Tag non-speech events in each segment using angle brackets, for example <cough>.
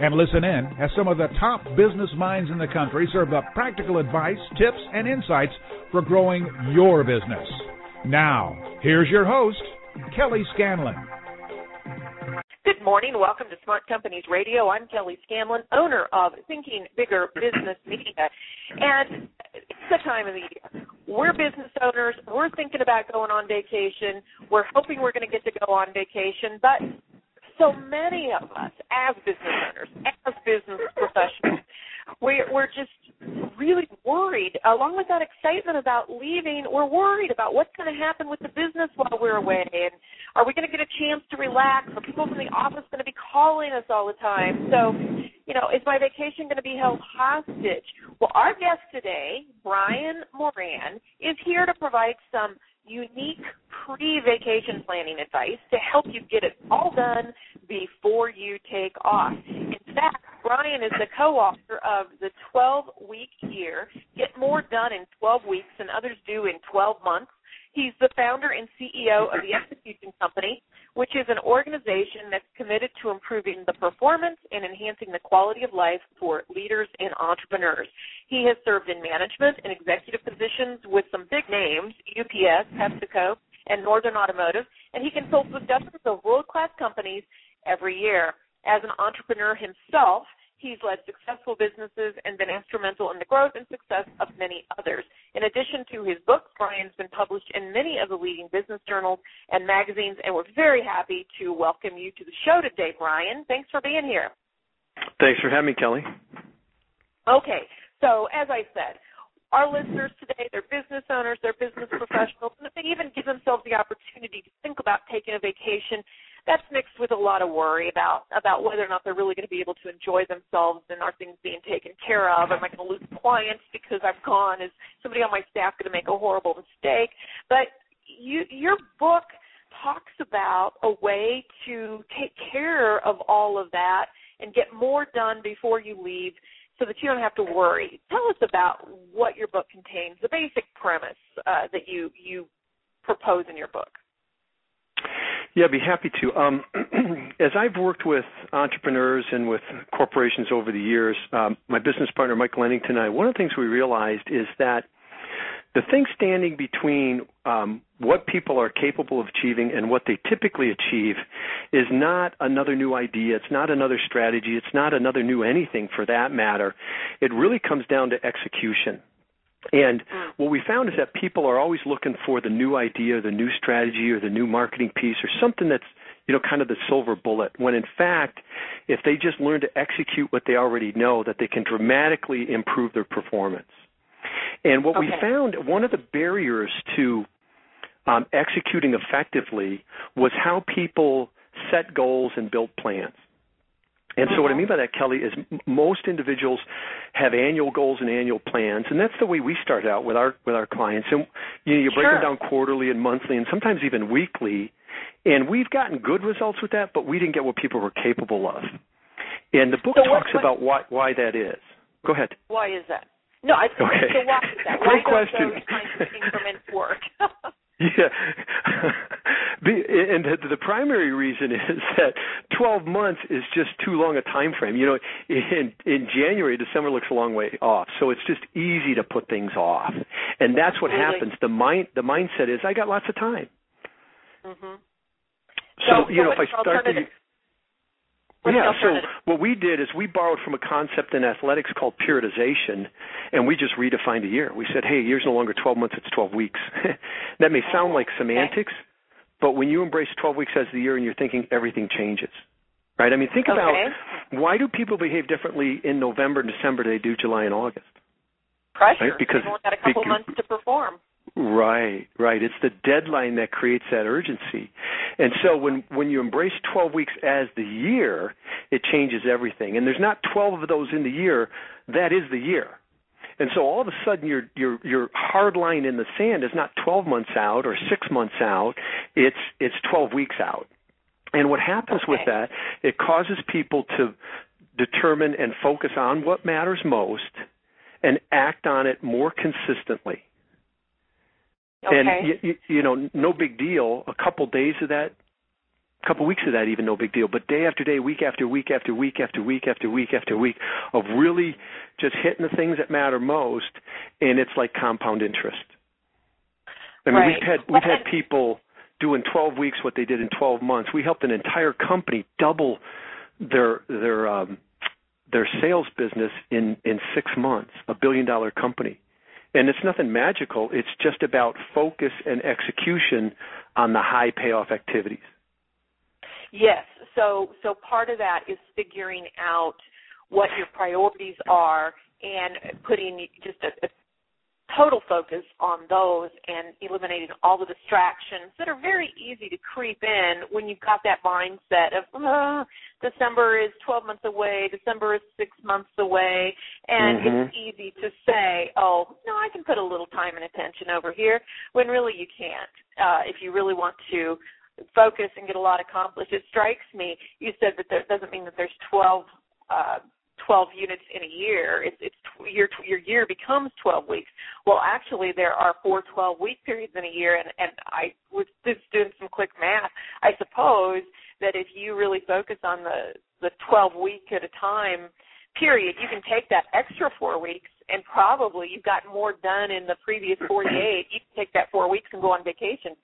and listen in as some of the top business minds in the country serve up practical advice, tips, and insights for growing your business. Now, here's your host, Kelly Scanlon. Good morning. Welcome to Smart Companies Radio. I'm Kelly Scanlon, owner of Thinking Bigger Business Media. And it's the time of the year. We're business owners. We're thinking about going on vacation. We're hoping we're going to get to go on vacation, but so many of us as business owners, as business professionals, we're, we're just really worried. Along with that excitement about leaving, we're worried about what's going to happen with the business while we're away. And are we going to get a chance to relax? Are people from the office going to be calling us all the time? So, you know, is my vacation going to be held hostage? Well, our guest today, Brian Moran, is here to provide some unique pre-vacation planning advice to help you get it all done before you take off. In fact, Brian is the co-author of the 12-week year, Get More Done in 12 Weeks than Others Do in 12 Months. He's the founder and CEO of the Execution Company, which is an organization that's committed to improving the performance and enhancing the quality of life for leaders and entrepreneurs. He has served in management and executive positions with some big names, UPS, PepsiCo, and Northern Automotive, and he consults with dozens of world-class companies every year. As an entrepreneur himself, He's led successful businesses and been instrumental in the growth and success of many others. In addition to his books, Brian's been published in many of the leading business journals and magazines, and we're very happy to welcome you to the show today, Brian. Thanks for being here. Thanks for having me, Kelly. Okay, so as I said, our listeners today, they're business owners, they're business professionals, and if they even give themselves the opportunity to think about taking a vacation, that's mixed with a lot of worry about about whether or not they're really going to be able to enjoy themselves and are things being taken care of. Am I going to lose clients because I'm gone? Is somebody on my staff going to make a horrible mistake? But you, your book talks about a way to take care of all of that and get more done before you leave so that you don't have to worry. Tell us about what your book contains, the basic premise uh, that you you propose in your book. Yeah, I'd be happy to. Um, <clears throat> as I've worked with entrepreneurs and with corporations over the years, um, my business partner Mike Lennington and I, one of the things we realized is that the thing standing between um, what people are capable of achieving and what they typically achieve is not another new idea. It's not another strategy. It's not another new anything for that matter. It really comes down to execution. And mm. what we found is that people are always looking for the new idea, the new strategy, or the new marketing piece, or something that's you know kind of the silver bullet. When in fact, if they just learn to execute what they already know, that they can dramatically improve their performance. And what okay. we found, one of the barriers to um, executing effectively was how people set goals and build plans. And so, what I uh-huh. mean by that, Kelly, is most individuals have annual goals and annual plans, and that's the way we start out with our with our clients. And you know, you break sure. them down quarterly and monthly, and sometimes even weekly. And we've gotten good results with that, but we didn't get what people were capable of. And the book so talks what, what, about why why that is. Go ahead. Why is that? No, I okay. so. Why is that? <laughs> Great why question. Those kinds of increments work. <laughs> <laughs> Yeah. and the, the primary reason is that 12 months is just too long a time frame. You know, in in January, December looks a long way off, so it's just easy to put things off. And that's what happens. The mind the mindset is I got lots of time. Mhm. So, so you know, if I start to What's yeah, so what we did is we borrowed from a concept in athletics called periodization, and we just redefined a year. We said, hey, a year's no longer 12 months, it's 12 weeks. <laughs> that may oh, sound like semantics, okay. but when you embrace 12 weeks as the year and you're thinking everything changes, right? I mean, think okay. about why do people behave differently in November and December than they do July and August? Pressure. Right? Because they've only got a couple months to perform. Right, right. It's the deadline that creates that urgency. And so when when you embrace 12 weeks as the year, it changes everything. And there's not 12 of those in the year, that is the year. And so all of a sudden your your your hard line in the sand is not 12 months out or 6 months out, it's it's 12 weeks out. And what happens okay. with that, it causes people to determine and focus on what matters most and act on it more consistently. Okay. And you, you, you know, no big deal. A couple days of that, a couple weeks of that, even no big deal. But day after day, week after week after week after week after week after week of really just hitting the things that matter most, and it's like compound interest. I mean, right. we've had we've had people do in 12 weeks what they did in 12 months. We helped an entire company double their their um, their sales business in in six months. A billion dollar company, and it's nothing magical. It's just about focus and execution on the high payoff activities. Yes. So so part of that is figuring out what your priorities are and putting just a, a total focus on those and eliminating all the distractions that are very easy to creep in when you've got that mindset of uh, December is 12 months away, December is 6 months away, and mm-hmm. it's easy to say, "Oh, no, I can put a little time and attention over here," when really you can't. Uh if you really want to focus and get a lot accomplished. It strikes me you said that that doesn't mean that there's 12 uh 12 units in a year. It's, it's your your year becomes 12 weeks. Well, actually, there are four 12 week periods in a year, and and I was just doing some quick math. I suppose that if you really focus on the the 12 week at a time period, you can take that extra four weeks and probably you've got more done in the previous <clears throat> 48. You can take that four weeks and go on vacation.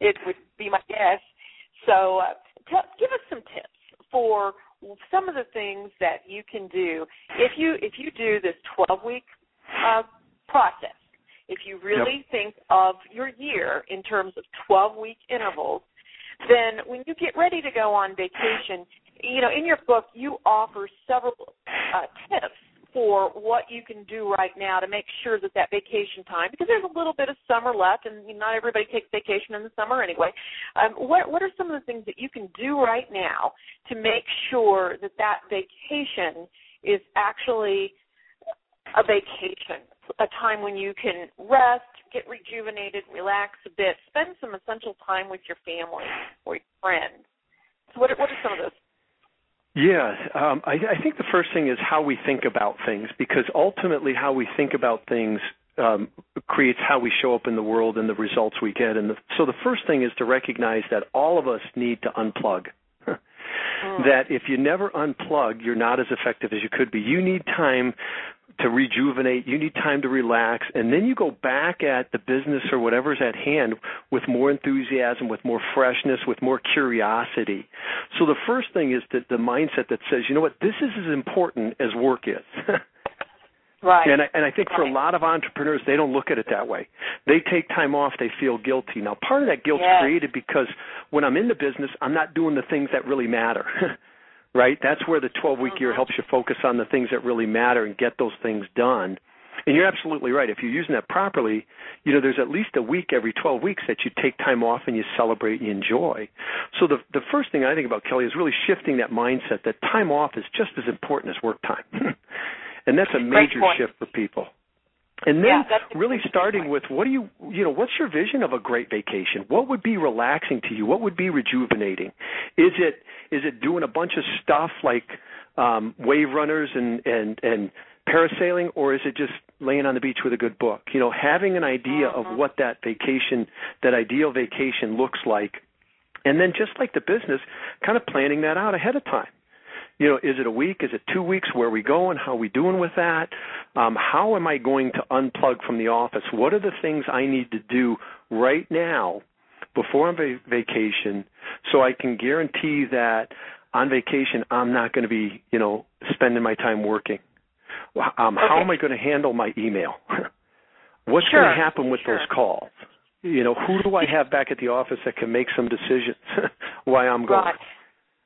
It would be my guess. So, uh, tell, give us some tips for some of the things that you can do if you if you do this 12 week uh, process if you really yep. think of your year in terms of 12 week intervals then when you get ready to go on vacation you know in your book you offer several uh, tips for what you can do right now to make sure that that vacation time, because there's a little bit of summer left, and not everybody takes vacation in the summer anyway. Um, what what are some of the things that you can do right now to make sure that that vacation is actually a vacation, a time when you can rest, get rejuvenated, relax a bit, spend some essential time with your family or your friends. So, what what are some of those yeah, um, I, I think the first thing is how we think about things, because ultimately, how we think about things um, creates how we show up in the world and the results we get. And the, so, the first thing is to recognize that all of us need to unplug. <laughs> mm. That if you never unplug, you're not as effective as you could be. You need time to rejuvenate, you need time to relax, and then you go back at the business or whatever's at hand with more enthusiasm, with more freshness, with more curiosity. So the first thing is that the mindset that says, you know what, this is as important as work is. <laughs> Right. And I, and I think for a lot of entrepreneurs, they don't look at it that way. They take time off, they feel guilty. Now, part of that guilt's yes. created because when I'm in the business, I'm not doing the things that really matter. <laughs> right? That's where the 12 week year mm-hmm. helps you focus on the things that really matter and get those things done. And you're absolutely right. If you're using that properly, you know, there's at least a week every 12 weeks that you take time off and you celebrate and you enjoy. So the the first thing I think about Kelly is really shifting that mindset that time off is just as important as work time. <laughs> and that's a major shift for people. And then yeah, really starting with what do you you know what's your vision of a great vacation? What would be relaxing to you? What would be rejuvenating? Is it is it doing a bunch of stuff like um, wave runners and and and parasailing, or is it just laying on the beach with a good book? You know, having an idea mm-hmm. of what that vacation, that ideal vacation looks like, and then just like the business, kind of planning that out ahead of time. You know, is it a week? Is it two weeks? Where are we going? How are we doing with that? Um, how am I going to unplug from the office? What are the things I need to do right now before I'm va- vacation so I can guarantee that on vacation I'm not going to be, you know, spending my time working. Um, okay. How am I going to handle my email? <laughs> What's sure. going to happen with sure. those calls? You know, who do I <laughs> have back at the office that can make some decisions <laughs> while I'm gone? Right.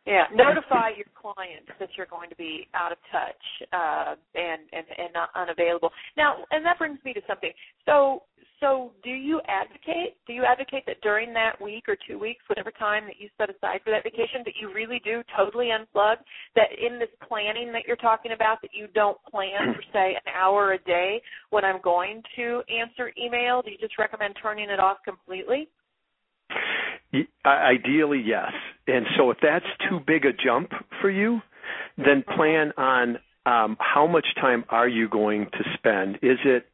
Yeah, <laughs> notify your clients that you're going to be out of touch uh, and and and not unavailable. Now, and that brings me to something. So, so do you advocate? do you advocate that during that week or two weeks, whatever time that you set aside for that vacation, that you really do totally unplug? That in this planning that you're talking about, that you don't plan for say an hour a day when I'm going to answer email? Do you just recommend turning it off completely? Ideally, yes. And so if that's too big a jump for you, then plan on um, how much time are you going to spend? Is it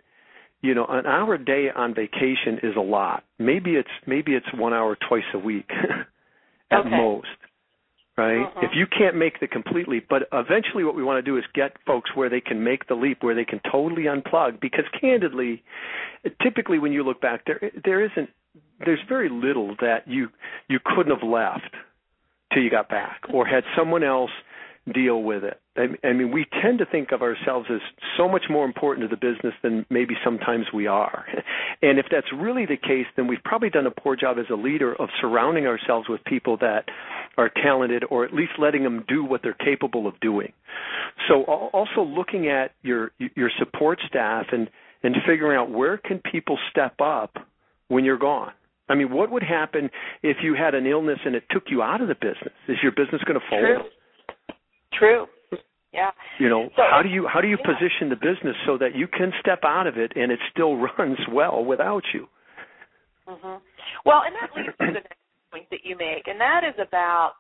you know an hour a day on vacation is a lot maybe it's maybe it's one hour twice a week <laughs> at okay. most right uh-huh. if you can't make the complete leap but eventually what we want to do is get folks where they can make the leap where they can totally unplug because candidly typically when you look back there there isn't there's very little that you you couldn't have left till you got back or had someone else deal with it. I, mean, we tend to think of ourselves as so much more important to the business than maybe sometimes we are. <laughs> And if that's really the case, then we've probably done a poor job as a leader of surrounding ourselves with people that are talented or at least letting them do what they're capable of doing. So also looking at your your support staff and and figuring out where can people step up when you're gone. I mean, what would happen if you had an illness and it took you out of the business? Is your business going to fold? True. True. Yeah. You know, so, how do you how do you yeah. position the business so that you can step out of it and it still <laughs> runs well without you? Mm-hmm. Well, and that leads to the next point that you make, and that is about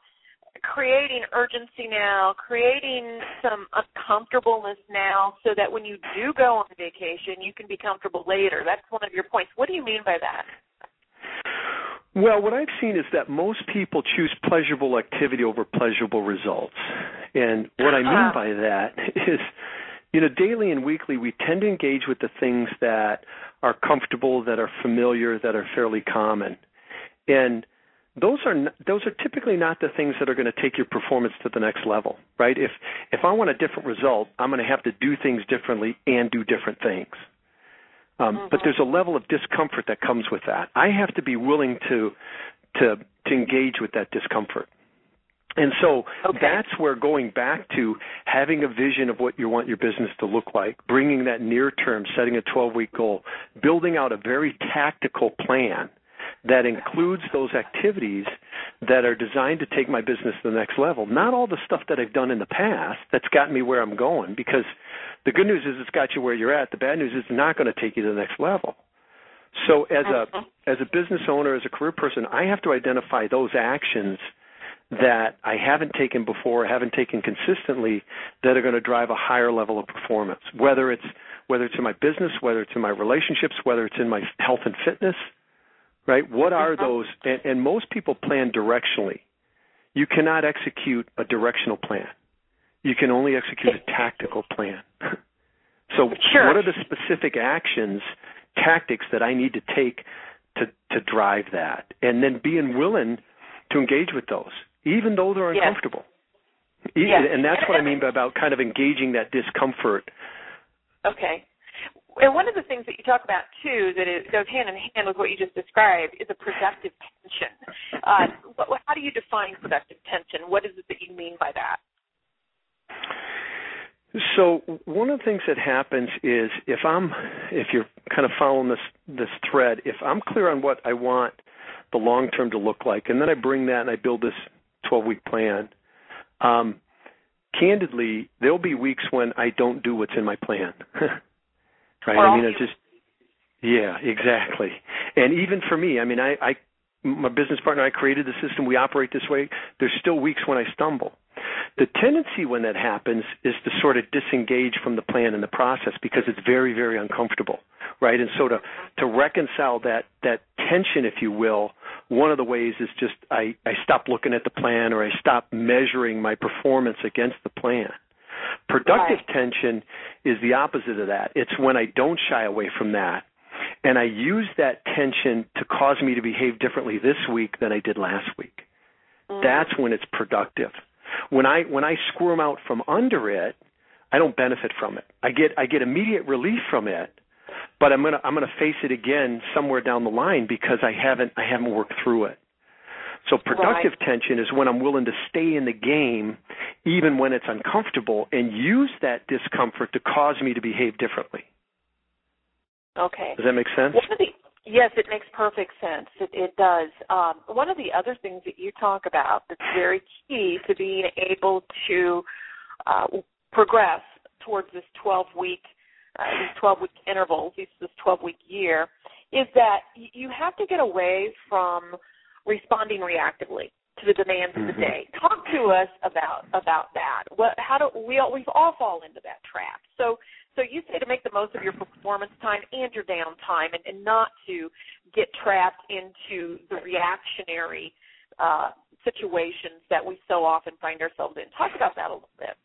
creating urgency now, creating some uncomfortableness now, so that when you do go on vacation, you can be comfortable later. That's one of your points. What do you mean by that? Well, what I've seen is that most people choose pleasurable activity over pleasurable results. And what I mean uh-huh. by that <laughs> is, you know, daily and weekly, we tend to engage with the things that are comfortable, that are familiar, that are fairly common. And those are those are typically not the things that are going to take your performance to the next level, right? If if I want a different result, I'm going to have to do things differently and do different things. Um, mm-hmm. But there's a level of discomfort that comes with that. I have to be willing to to to engage with that discomfort. And so okay. that's where going back to having a vision of what you want your business to look like, bringing that near term, setting a 12 week goal, building out a very tactical plan that includes those activities that are designed to take my business to the next level. Not all the stuff that I've done in the past that's gotten me where I'm going because the good news is it's got you where you're at. The bad news is it's not going to take you to the next level. So as a as a business owner, as a career person, I have to identify those actions that I haven't taken before, haven't taken consistently, that are going to drive a higher level of performance. Whether it's whether it's in my business, whether it's in my relationships, whether it's in my health and fitness, right? What are mm-hmm. those? And, and most people plan directionally. You cannot execute a directional plan. You can only execute a tactical plan. So, sure. what are the specific actions, tactics that I need to take to to drive that, and then being willing to engage with those, even though they're yes. uncomfortable. Yes. And that's what I mean by about kind of engaging that discomfort. Okay. And one of the things that you talk about too, that it goes hand in hand with what you just described, is a productive tension. Uh, how do you define productive tension? What is it that you mean by that? So one of the things that happens is if I'm if you're kind of following this this thread, if I'm clear on what I want the long term to look like, and then I bring that and I build this 12 week plan. Um, candidly, there'll be weeks when I don't do what's in my plan. <laughs> right? Or I mean, it's just yeah, exactly. And even for me, I mean, I, I my business partner, I created the system. We operate this way. There's still weeks when I stumble. The tendency when that happens is to sort of disengage from the plan and the process because it's very, very uncomfortable, right? And so to to reconcile that that tension, if you will, one of the ways is just I I stop looking at the plan or I stop measuring my performance against the plan. Productive right. tension is the opposite of that. It's when I don't shy away from that and I use that tension to cause me to behave differently this week than I did last week. Mm. That's when it's productive. When I when I squirm out from under it, I don't benefit from it. I get I get immediate relief from it, but I'm gonna I'm gonna face it again somewhere down the line because I haven't I haven't worked through it. So productive right. tension is when I'm willing to stay in the game even when it's uncomfortable and use that discomfort to cause me to behave differently. Okay. Does that make sense? One of the Yes, it makes perfect sense. It, it does. Um, one of the other things that you talk about that's very key to being able to uh, progress towards this 12 week, uh, these 12 week intervals, this 12 week year, is that you have to get away from responding reactively to the demands mm-hmm. of the mm-hmm. day. Talk to us about about that. What how do we all, we've all fall into that trap. So so you say to make the most of your performance time and your downtime and, and not to get trapped into the reactionary uh, situations that we so often find ourselves in. Talk about that a little bit.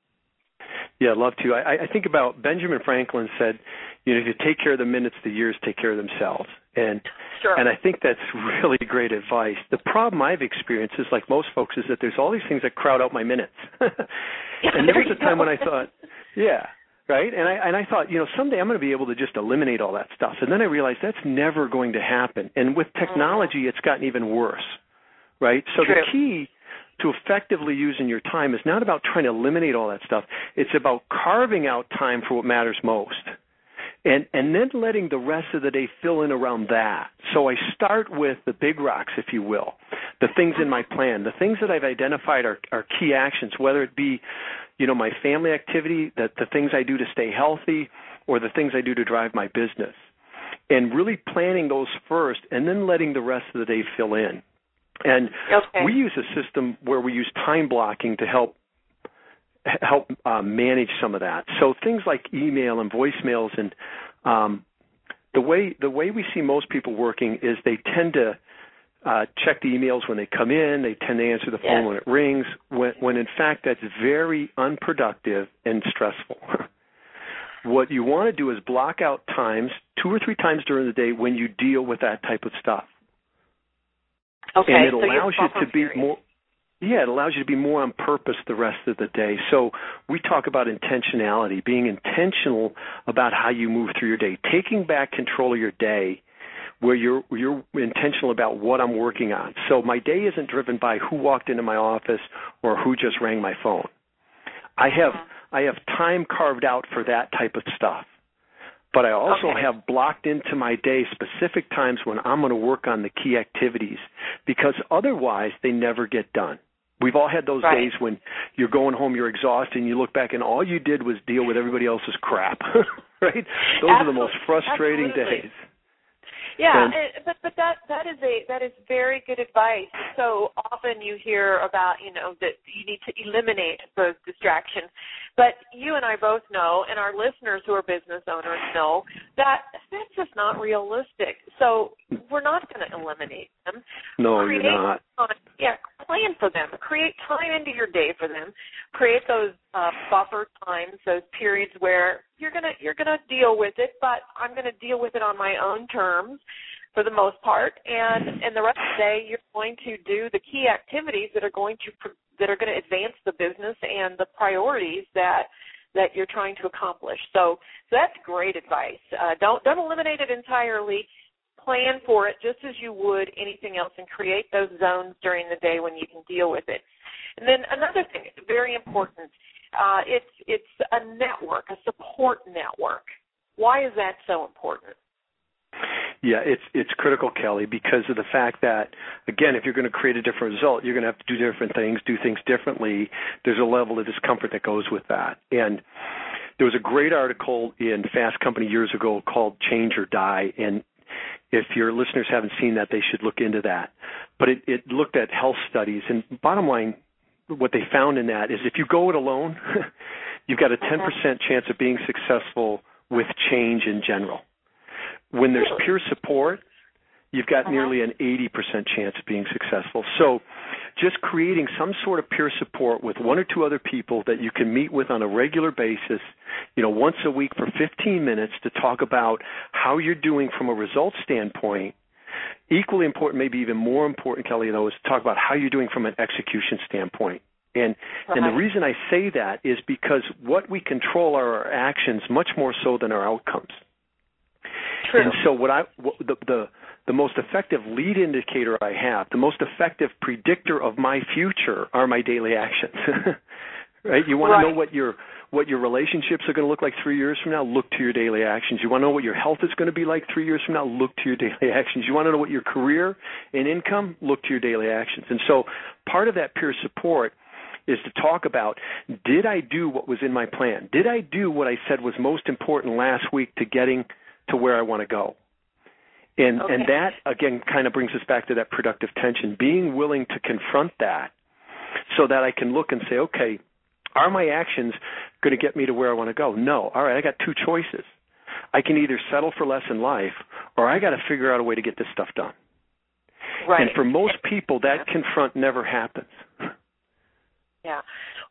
Yeah, I'd love to. I, I think about Benjamin Franklin said, you know, if you take care of the minutes, the years take care of themselves. And sure. and I think that's really great advice. The problem I've experienced is like most folks is that there's all these things that crowd out my minutes. <laughs> and there was a time when I thought, yeah, right? And I and I thought, you know, someday I'm going to be able to just eliminate all that stuff. And then I realized that's never going to happen. And with mm-hmm. technology, it's gotten even worse, right? So True. the key to effectively using your time is not about trying to eliminate all that stuff. It's about carving out time for what matters most. And and then letting the rest of the day fill in around that. So I start with the big rocks, if you will, the things in my plan, the things that I've identified are, are key actions, whether it be, you know, my family activity, that the things I do to stay healthy, or the things I do to drive my business. And really planning those first and then letting the rest of the day fill in. And okay. we use a system where we use time blocking to help help uh, manage some of that. So things like email and voicemails and um, the way the way we see most people working is they tend to uh, check the emails when they come in. They tend to answer the phone yes. when it rings. When, when in fact that's very unproductive and stressful. <laughs> what you want to do is block out times two or three times during the day when you deal with that type of stuff. Okay, and it so allows you to be more yeah, it allows you to be more on purpose the rest of the day. So we talk about intentionality, being intentional about how you move through your day, taking back control of your day where you're you're intentional about what I'm working on. So my day isn't driven by who walked into my office or who just rang my phone. I have uh-huh. I have time carved out for that type of stuff. But I also okay. have blocked into my day specific times when I'm going to work on the key activities because otherwise they never get done. We've all had those right. days when you're going home, you're exhausted, and you look back and all you did was deal with everybody else's crap. <laughs> right? Those Absolutely. are the most frustrating Absolutely. days. Yeah, And- and, eh, but but that that is a that is very good advice. So often you hear about you know that you need to eliminate those distractions, but you and I both know, and our listeners who are business owners know that that's just not realistic. So we're not going to eliminate them. No, Create you're not. Time, yeah, plan for them. Create time into your day for them. Create those uh, buffer times, those periods where you're gonna you're gonna deal with it, but I'm gonna deal with it on my own terms for the most part, and and the rest of the day you're going to do the key activities that are going to pr- that are going to advance the business and the priorities that that you're trying to accomplish. So, so that's great advice. Uh, don't don't eliminate it entirely. Plan for it just as you would anything else, and create those zones during the day when you can deal with it. And then another thing, very important, uh, it's it's a network, a support network. Why is that so important? Yeah, it's it's critical, Kelly, because of the fact that again, if you're going to create a different result, you're going to have to do different things, do things differently. There's a level of discomfort that goes with that. And there was a great article in Fast Company years ago called Change or Die and if your listeners haven't seen that, they should look into that. But it, it looked at health studies, and bottom line, what they found in that is if you go it alone, <laughs> you've got a 10% chance of being successful with change in general. When there's peer support, you've got Uh-huh. nearly an 80% chance of being successful. So just creating some sort of peer support with one or two other people that you can meet with on a regular basis, you know, once a week for 15 minutes to talk about how you're doing from a results standpoint. Equally important, maybe even more important, Kelly, though, is to talk about how you're doing from an execution standpoint. And and the reason I say that is because what we control are our actions much more so than our outcomes. True. And so what I what the the the most effective lead indicator I have, the most effective predictor of my future are my daily actions. <laughs> right? You want to know what your what your relationships are going to look like three years from now? Look to your daily actions. You want to know what your health is going to be like three years from now? Look to your daily <laughs> actions. You want to know what your career and income? Look to your daily actions. And so part of that peer support is to talk about did I do what was in my plan? Did I do what I said was most important last week to getting to where I want to go? And okay. and that again kind of brings us back to that productive tension, being willing to confront that so that I can look and say, okay, are my actions going to get me to where I want to go? No. All right, I got two choices. I can either settle for less in life or I got to figure out a way to get this stuff done. Right. And for most people that confront never happens. Yeah.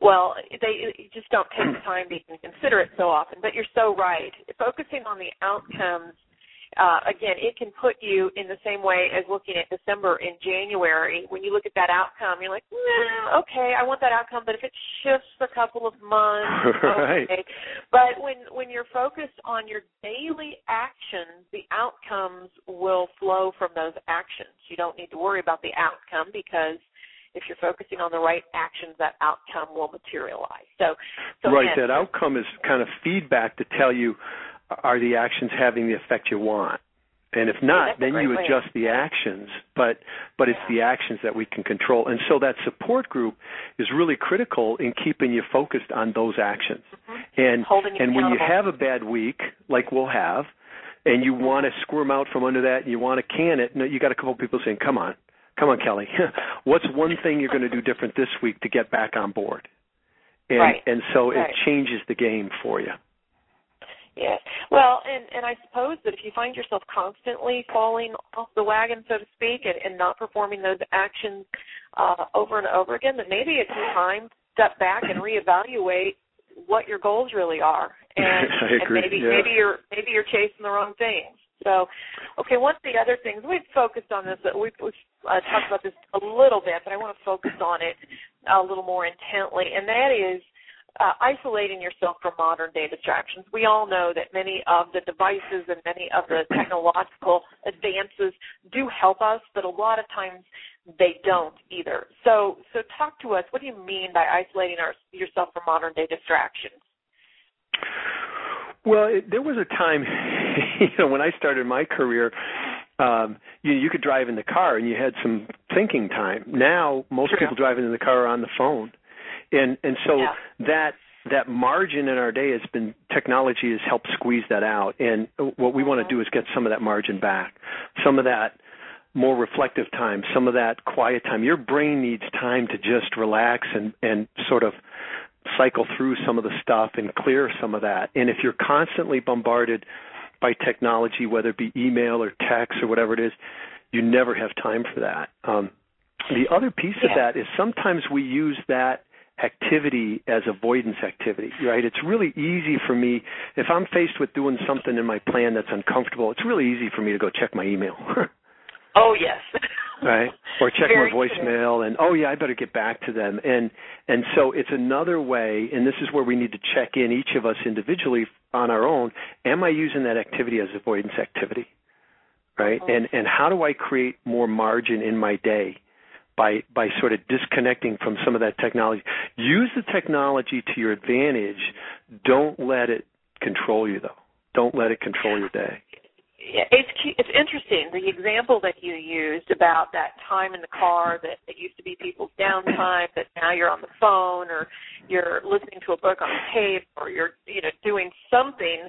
Well, they just don't take the time to even consider it so often. But you're so right. Focusing on the outcomes uh, again, it can put you in the same way as looking at December and January. When you look at that outcome, you're like, nah, okay, I want that outcome, but if it shifts a couple of months, <laughs> right. okay. But when when you're focused on your daily actions, the outcomes will flow from those actions. You don't need to worry about the outcome because if you're focusing on the right actions, that outcome will materialize. So, so right, again, that outcome is kind of feedback to tell you are the actions having the effect you want? And if not, yeah, then you adjust the actions. But but it's yeah. the actions that we can control. And so that support group is really critical in keeping you focused on those actions. Mm-hmm. And Holding and when you have a bad week, like we'll have, and you want to squirm out from under that and you want to can it, you got a couple people saying, "Come on, come on, Kelly, <laughs> what's one thing you're going to do different this week to get back on board?" And right. and so right. it changes the game for you. Yes. Well, and and I suppose that if you find yourself constantly falling off the wagon, so to speak, and, and not performing those actions uh, over and over again, then maybe it's time to step back and reevaluate what your goals really are, <laughs> and, I agree. and maybe yeah. maybe you're maybe you're chasing the wrong things. So, okay, one of the other things we've focused on this. That we've, we've uh, talked about this a little bit, but I want to focus on it a little more intently, and that is uh, isolating yourself from modern day distractions. We all know that many of the devices and many of the technological advances do help us, but a lot of times they don't either. So, so talk to us. What do you mean by isolating our, yourself from modern day distractions? Well, it, there was a time, <laughs> you know, when I started my career, um, you you could drive in the car and you had some thinking time. Now, most True. people driving in the car are on the phone and and so Yeah. that that margin in our day has been technology has helped squeeze that out and what we want to do is get some of that margin back some of that more reflective time some of that quiet time your brain needs time to just relax and and sort of cycle through some of the stuff and clear some of that and if you're constantly bombarded by technology whether it be email or text or whatever it is you never have time for that um the other piece Yeah. of that is sometimes we use that activity as avoidance activity, right? It's really easy for me if I'm faced with doing something in my plan that's uncomfortable. It's really easy for me to go check my email, <laughs> Oh yes. <laughs> right? Or check Very my voicemail, and oh yeah, I better get back to them. And and so it's another way, and this is where we need to check in each of us individually on our own. Am I using that activity as avoidance activity, right? Mhm. And and how do I create more margin in my day? by by sort of disconnecting from some of that technology. Use the technology to your advantage. Don't let it control you though. Don't let it control your day. Yeah, it's it's interesting the example that you used about that time in the car that it used to be people's downtime that now you're on the phone or you're listening to a book on tape or you're you know doing something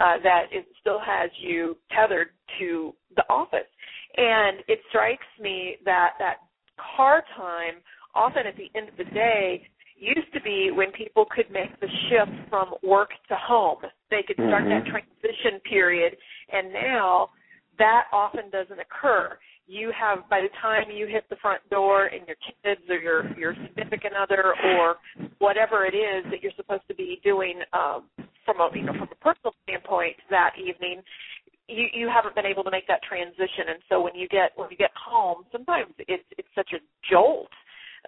uh, that it still has you tethered to the office and it strikes me that that car time often at the end of the day used to be when people could make the shift from work to home. They could start Mhm. that transition period, and now that often doesn't occur. You have by the time you hit the front door and your kids or your your significant other or whatever it is that you're supposed to be doing um, from a you know from a personal standpoint that evening, you you haven't been able to make that transition. And so when you get when you get home sometimes it's it's such a jolt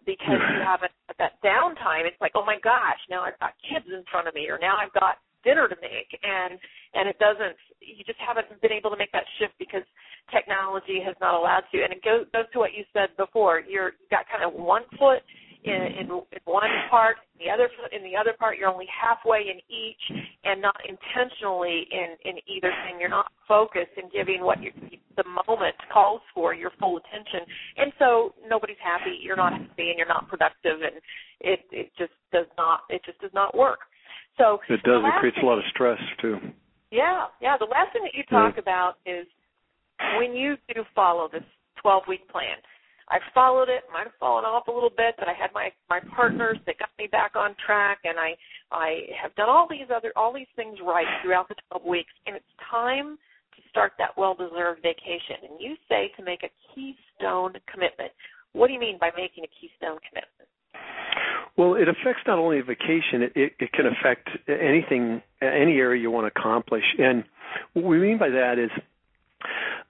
because you haven't that downtime. It's like oh my gosh now i've got kids in front of me or now i've got dinner to make and and it doesn't you just haven't been able to make that shift because technology has not allowed to and it goes goes to what you said before you're you've got kind of one foot in, in in one part the other foot in the other part. You're only halfway in each, and not intentionally in in either thing. You're not focused and giving what you, the moment calls for your full attention, and so nobody's happy. You're not happy, and you're not productive, and it it just does not it just does not work. So it does. It creates a lot of stress too. Yeah, yeah. The last thing that you talk yeah. about is when you do follow this 12 week plan I followed it, might have fallen off a little bit, but I had my my partners that got me back on track, and I I have done all these other all these things right throughout the 12 weeks, and it's time to start that well-deserved vacation. And you say to make a keystone commitment. What do you mean by making a keystone commitment? Well, it affects not only vacation; it, it, it can affect anything, any area you want to accomplish. And what we mean by that is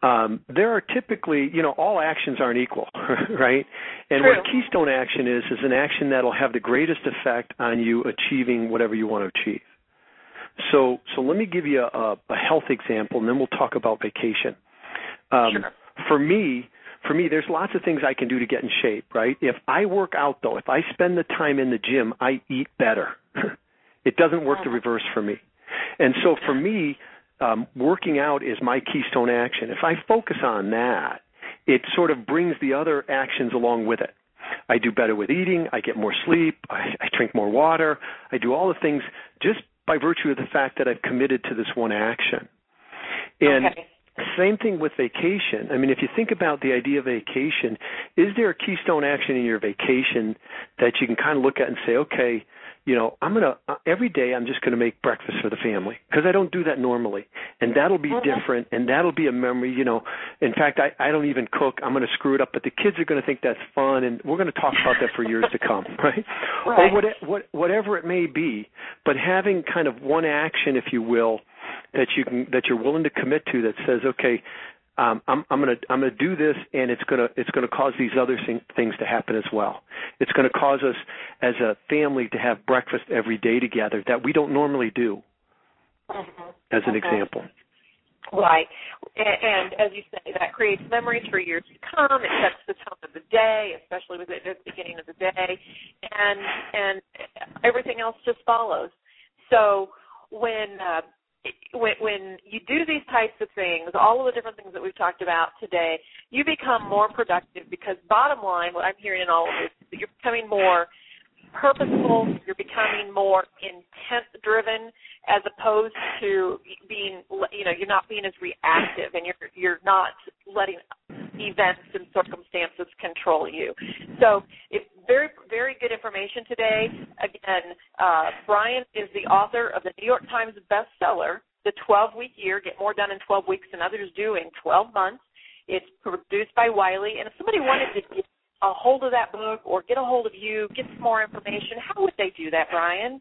um, there are typically, you know, all actions aren't equal, <laughs> right? And True. what keystone action is is an action that'll have the greatest effect on you achieving whatever you want to achieve. So, so let me give you a, a health example, and then we'll talk about vacation. Um, sure. For me, for me, there's lots of things I can do to get in shape, right? If I work out, though, if I spend the time in the gym, I eat better. <laughs> it doesn't work the reverse for me. And so for me, um, working out is my keystone action. If I focus on that, it sort of brings the other actions along with it. I do better with eating. I get more sleep. I, I drink more water. I do all the things just by virtue of the fact that I've committed to this one action. And okay. Same thing with vacation. I mean, if you think about the idea of vacation, is there a keystone action in your vacation that you can kind of look at and say, okay, you know, I'm gonna uh, every day I'm just gonna make breakfast for the family because I don't do that normally, and that'll be different, and that'll be a memory. You know, in fact, I I don't even cook. I'm gonna screw it up, but the kids are gonna think that's fun, and we're gonna talk about that for years to come, right? <laughs> right. Or what, what whatever it may be, but having kind of one action, if you will, that you can that you're willing to commit to that says, okay, um, I'm, I'm going to I'm going to do this, and it's going to it's going to cause these other thing, things to happen as well. It's going to cause us as a family to have breakfast every day together that we don't normally do. Mm-hmm. As an mm-hmm. example. Right, and, and as you say, that creates memories for years to come. It sets the tone of the day, especially with it at the beginning of the day, and and everything else just follows. So when uh, when, when you do these types of things, all of the different things that we've talked about today, you become more productive because bottom line, what I'm hearing in all of this is that you're becoming more purposeful, you're becoming more intent driven as opposed to being you know, you're not being as reactive and you're you're not letting events and circumstances control you. So it's very, very good information today. Again, uh, Brian is the author of the New York Times bestseller, The 12 Week Year Get More Done in 12 Weeks Than Others Do in 12 Months. It's produced by Wiley. And if somebody wanted to get a hold of that book or get a hold of you, get some more information, how would they do that, Brian?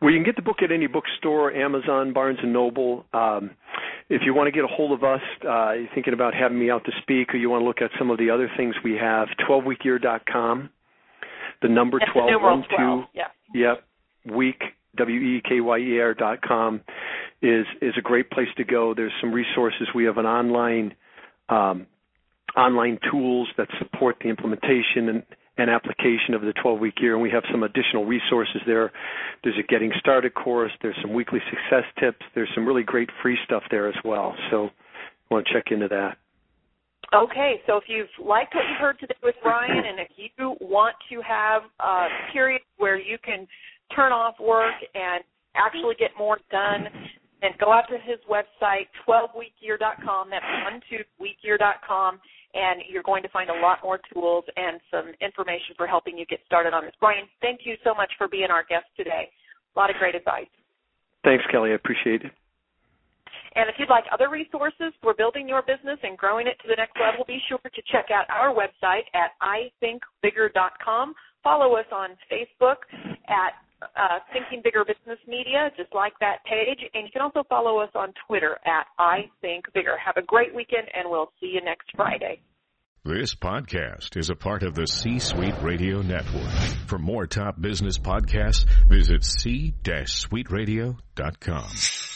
Well, you can get the book at any bookstore, Amazon, Barnes and Noble. Um, if you want to get a hold of us, uh, you're thinking about having me out to speak, or you want to look at some of the other things we have, 12weekyear.com, the number 12, the one, 12. two, yep, yep, week, W-E-K-Y-E-R dot com is, is a great place to go. There's some resources. We have an online, um, online tools that support the implementation and and application of the 12 week year. And we have some additional resources there. There's a getting started course. There's some weekly success tips. There's some really great free stuff there as well. So I want to check into that. Okay, so if you've liked what you've heard today with Brian, and if you want to have a period where you can turn off work and actually get more done, then go out to his website, 12weekyear.com. That's 12weekyear.com and you're going to find a lot more tools and some information for helping you get started on this. Brian, thank you so much for being our guest today. A lot of great advice. Thanks, Kelly. I appreciate it. And if you'd like other resources for building your business and growing it to the next level, be sure to check out our website at ithinkbigger.com. Follow us on Facebook at uh, Thinking Bigger Business Media, just like that page. And you can also follow us on Twitter at I Think Bigger. Have a great weekend, and we'll see you next Friday. This podcast is a part of the C Suite Radio Network. For more top business podcasts, visit c-suiteradio.com.